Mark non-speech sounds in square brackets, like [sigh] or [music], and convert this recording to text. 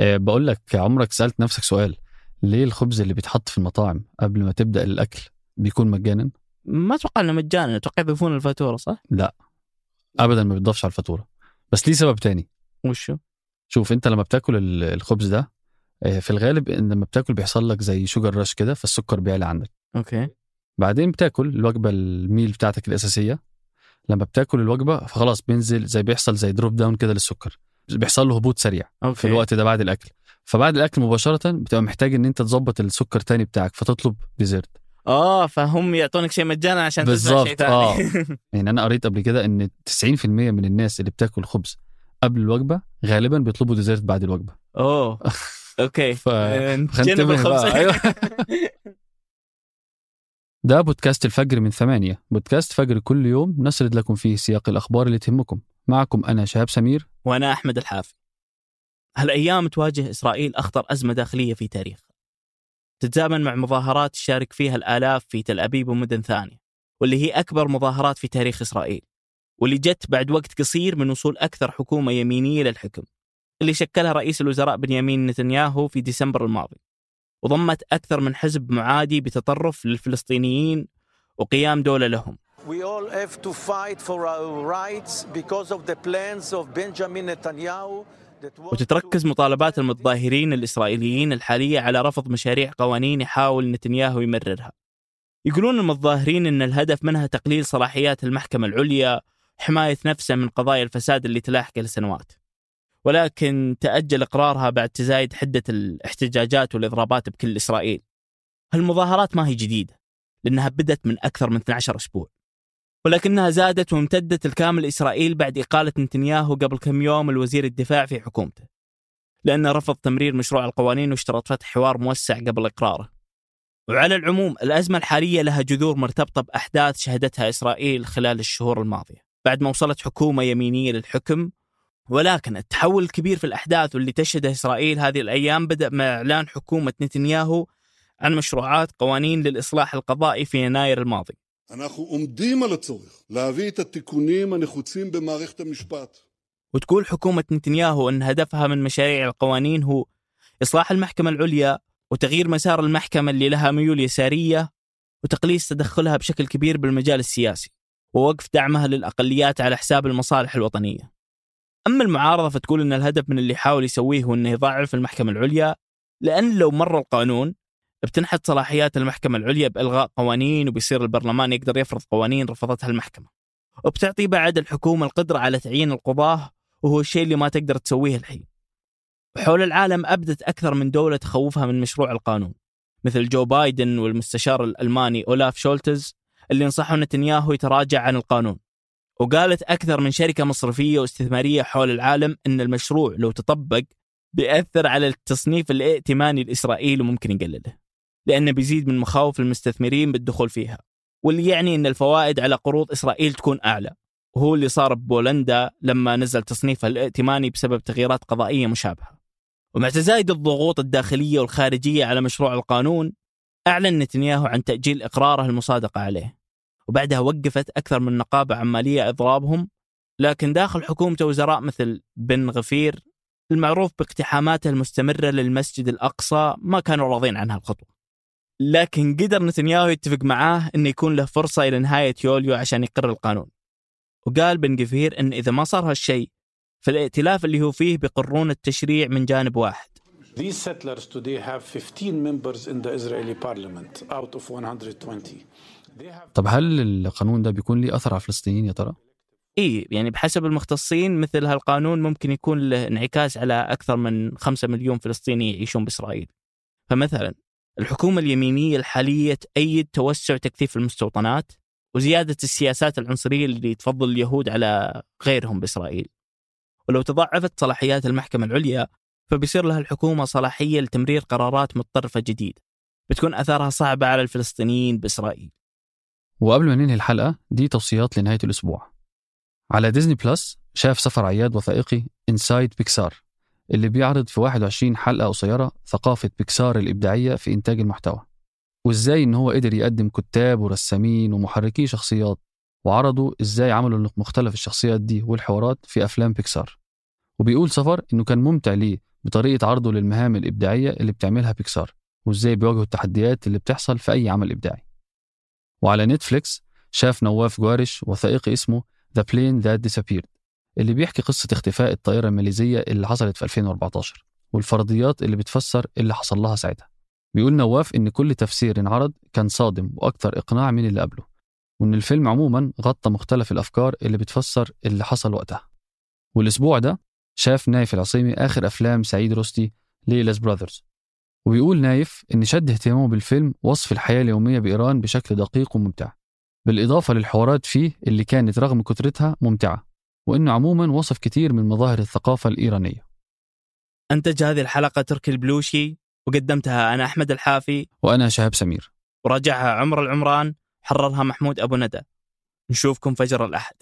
أه بقول لك عمرك سألت نفسك سؤال ليه الخبز اللي بيتحط في المطاعم قبل ما تبدأ الأكل بيكون مجانا؟ ما أتوقع إنه مجانا أتوقع يضيفون الفاتورة صح؟ لا ابدا ما بيتضافش على الفاتورة. بس ليه سبب تاني؟ وشو؟ شوف أنت لما بتاكل ال- الخبز ده آه، في الغالب إن لما بتاكل بيحصل لك زي sugar rush كده فالسكر بيعلى عندك. okay. بعدين بتاكل الوجبة ال meal بتاعتك الأساسية. لما بتاكل الوجبة فخلاص بينزل زي بيحصل زي drop down كده للسكر. بيحصل له هبوط سريع okay. في الوقت ده بعد الأكل. فبعد الأكل مباشرة بتبقى محتاج إن أنت تظبط السكر تاني بتاعك فتطلب dessert. آه فهم يعطونك شيء مجانا عشان بالظبط، شيء ثاني آه. [laughs] يعني أنا قريت قبل كده إن 90% من الناس اللي بتاكل خبز قبل الوجبة غالبا بيطلبوا dessert بعد الوجبة. أوه. [laughs] okay. ف آه، [laughs] الخبز أيوه. ده بودكاست الفجر من ثمانية. بودكاست فجر كل يوم نسرد لكم فيه سياق الأخبار اللي تهمكم. معكم أنا شهاب سمير. وأنا أحمد الحافي. هالأيام تواجه إسرائيل أخطر أزمة داخلية في تاريخها تتزامن مع مظاهرات تشارك فيها الآلاف في تل أبيب ومدن ثانية واللي هي أكبر مظاهرات في تاريخ إسرائيل واللي جت بعد وقت قصير من وصول أكثر حكومة يمينية للحكم اللي شكلها رئيس الوزراء بنيامين نتنياهو في ديسمبر الماضي. وضمت أكثر من حزب معادي بتطرف للفلسطينيين وقيام دولة لهم. We all have to fight for our rights because of the plans of Benjamin Netanyahu وتتركز مطالبات المتظاهرين الإسرائيليين الحالية على رفض مشاريع قوانين يحاول نتنياهو يمررها. يقولون المتظاهرين أن الهدف منها تقليل صلاحيات المحكمة العليا حماية نفسه من قضايا الفساد اللي تلاحقه لسنوات ولكن تأجل إقرارها بعد تزايد حدة الاحتجاجات والإضرابات بكل إسرائيل. هالمظاهرات ما هي جديدة لأنها بدت من أكثر من 12 أسبوع. ولكنها زادت وامتدت الكامل إسرائيل بعد إقالة نتنياهو قبل كم يوم الوزير الدفاع في حكومته لأنه رفض تمرير مشروع القوانين واشترط فتح حوار موسع قبل إقراره. وعلى العموم الأزمة الحالية لها جذور مرتبطة بأحداث شهدتها إسرائيل خلال الشهور الماضية بعد ما وصلت حكومة يمينية للحكم. ولكن التحول الكبير في الأحداث واللي تشهده إسرائيل هذه الأيام بدأ مع إعلان حكومة نتنياهو عن مشروعات قوانين للإصلاح القضائي في يناير الماضي. אנחנו עומדים על הצורך להביא את התיקונים הנחוצים במערכת המשפט. وتقول حكومة نتنياهو أن هدفها من مشاريع القوانين هو إصلاح المحكمة العليا وتغيير مسار المحكمة اللي لها ميول يسارية وتقليص تدخلها بشكل كبير بالمجال السياسي ووقف دعمها للأقليات على حساب المصالح الوطنية أما المعارضة فتقول أن الهدف من اللي يحاول يسويه هو أنه يضعف المحكمة العليا لأن لو مر القانون بتنحط صلاحيات المحكمة العليا بإلغاء قوانين وبيصير البرلمان يقدر يفرض قوانين رفضتها المحكمة. وبتعطي بعد الحكومة القدرة على تعيين القضاة وهو الشيء اللي ما تقدر تسويه الحين. وحول العالم أبدت أكثر من دولة تخوفها من مشروع القانون مثل جو بايدن والمستشار الألماني أولاف شولتز اللي نصحوا نتنياهو يتراجع عن القانون. وقالت أكثر من شركة مصرفية واستثمارية حول العالم أن المشروع لو تطبق بيأثر على التصنيف الائتماني لإسرائيل وممكن يقلله. لأنه بيزيد من مخاوف المستثمرين بالدخول فيها واللي يعني أن الفوائد على قروض إسرائيل تكون أعلى. وهو اللي صار ببولندا لما نزل تصنيفها الائتماني بسبب تغييرات قضائية مشابهة. ومع تزايد الضغوط الداخلية والخارجية على مشروع القانون أعلن نتنياهو عن تأجيل إقراره المصادقة عليه. وبعدها وقفت أكثر من نقابة عمالية إضرابهم لكن داخل حكومته وزراء مثل بن غفير المعروف باقتحاماته المستمرة للمسجد الأقصى ما كانوا راضين عن هالخطوة لكن قدر نتنياهو يتفق معاه أنه يكون له فرصة إلى نهاية يوليو عشان يقر القانون وقال بن غفير أن إذا ما صار هالشيء فالائتلاف اللي هو فيه بيقرون التشريع من جانب واحد These settlers today have 15 members in the Israeli parliament out of 120. They have طب هل القانون ده بيكون ليه أثر على الفلسطينيين يا ترى؟ إيه يعني بحسب المختصين مثل هالقانون ممكن يكون له انعكاس على أكثر من خمسة مليون فلسطيني يعيشون بإسرائيل فمثلا الحكومة اليمينية الحالية تأيد توسع تكثيف المستوطنات وزيادة السياسات العنصرية اللي تفضل اليهود على غيرهم بإسرائيل. ولو تضاعفت صلاحيات المحكمة العليا فبيصير لها الحكومة صلاحية لتمرير قرارات متطرفة جديدة بتكون أثارها صعبة على الفلسطينيين بإسرائيل. وقبل ما ننهي الحلقة دي توصيات لنهاية الأسبوع. على ديزني بلس شاف سفر عياد وثائقي انسايد بيكسار اللي بيعرض في 21 حلقة قصيرة ثقافة بيكسار الإبداعية في إنتاج المحتوى. وإزاي إن هو قدر يقدم كتاب ورسامين ومحركي شخصيات وعرضوا إزاي عملوا مختلف الشخصيات دي والحوارات في أفلام بيكسار. وبيقول سفر إنه كان ممتع ليه بطريقة عرضه للمهام الإبداعية اللي بتعملها بيكسار وإزاي بيواجهوا التحديات اللي بتحصل في أي عمل إبداعي. وعلى نتفليكس شاف نواف جوارش وثائقي اسمه The Plane That Disappeared. اللي بيحكي قصة اختفاء الطائرة الماليزية اللي حصلت في 2014 والفرضيات اللي بتفسر اللي حصل لها ساعتها. بيقول نواف إن كل تفسير انعرض كان صادم وأكثر إقناع من اللي قبله وإن الفيلم عموما غطى مختلف الأفكار اللي بتفسر اللي حصل وقتها. والأسبوع ده شاف نايف العصيمي آخر أفلام سعيد رستي ليلاز براذرز. وبيقول نايف إن شد اهتمامه بالفيلم وصف الحياة اليومية بإيران بشكل دقيق وممتع بالإضافة للحوارات فيه اللي كانت رغم كثرتها ممتعة. وإنه عموما وصف كتير من مظاهر الثقافة الإيرانية. أنتج هذه الحلقة تركي البلوشي وقدمتها أنا أحمد الحافي. وأنا شهاب سمير. وراجعها عمر العمران حررها محمود أبو ندى. نشوفكم فجر الأحد.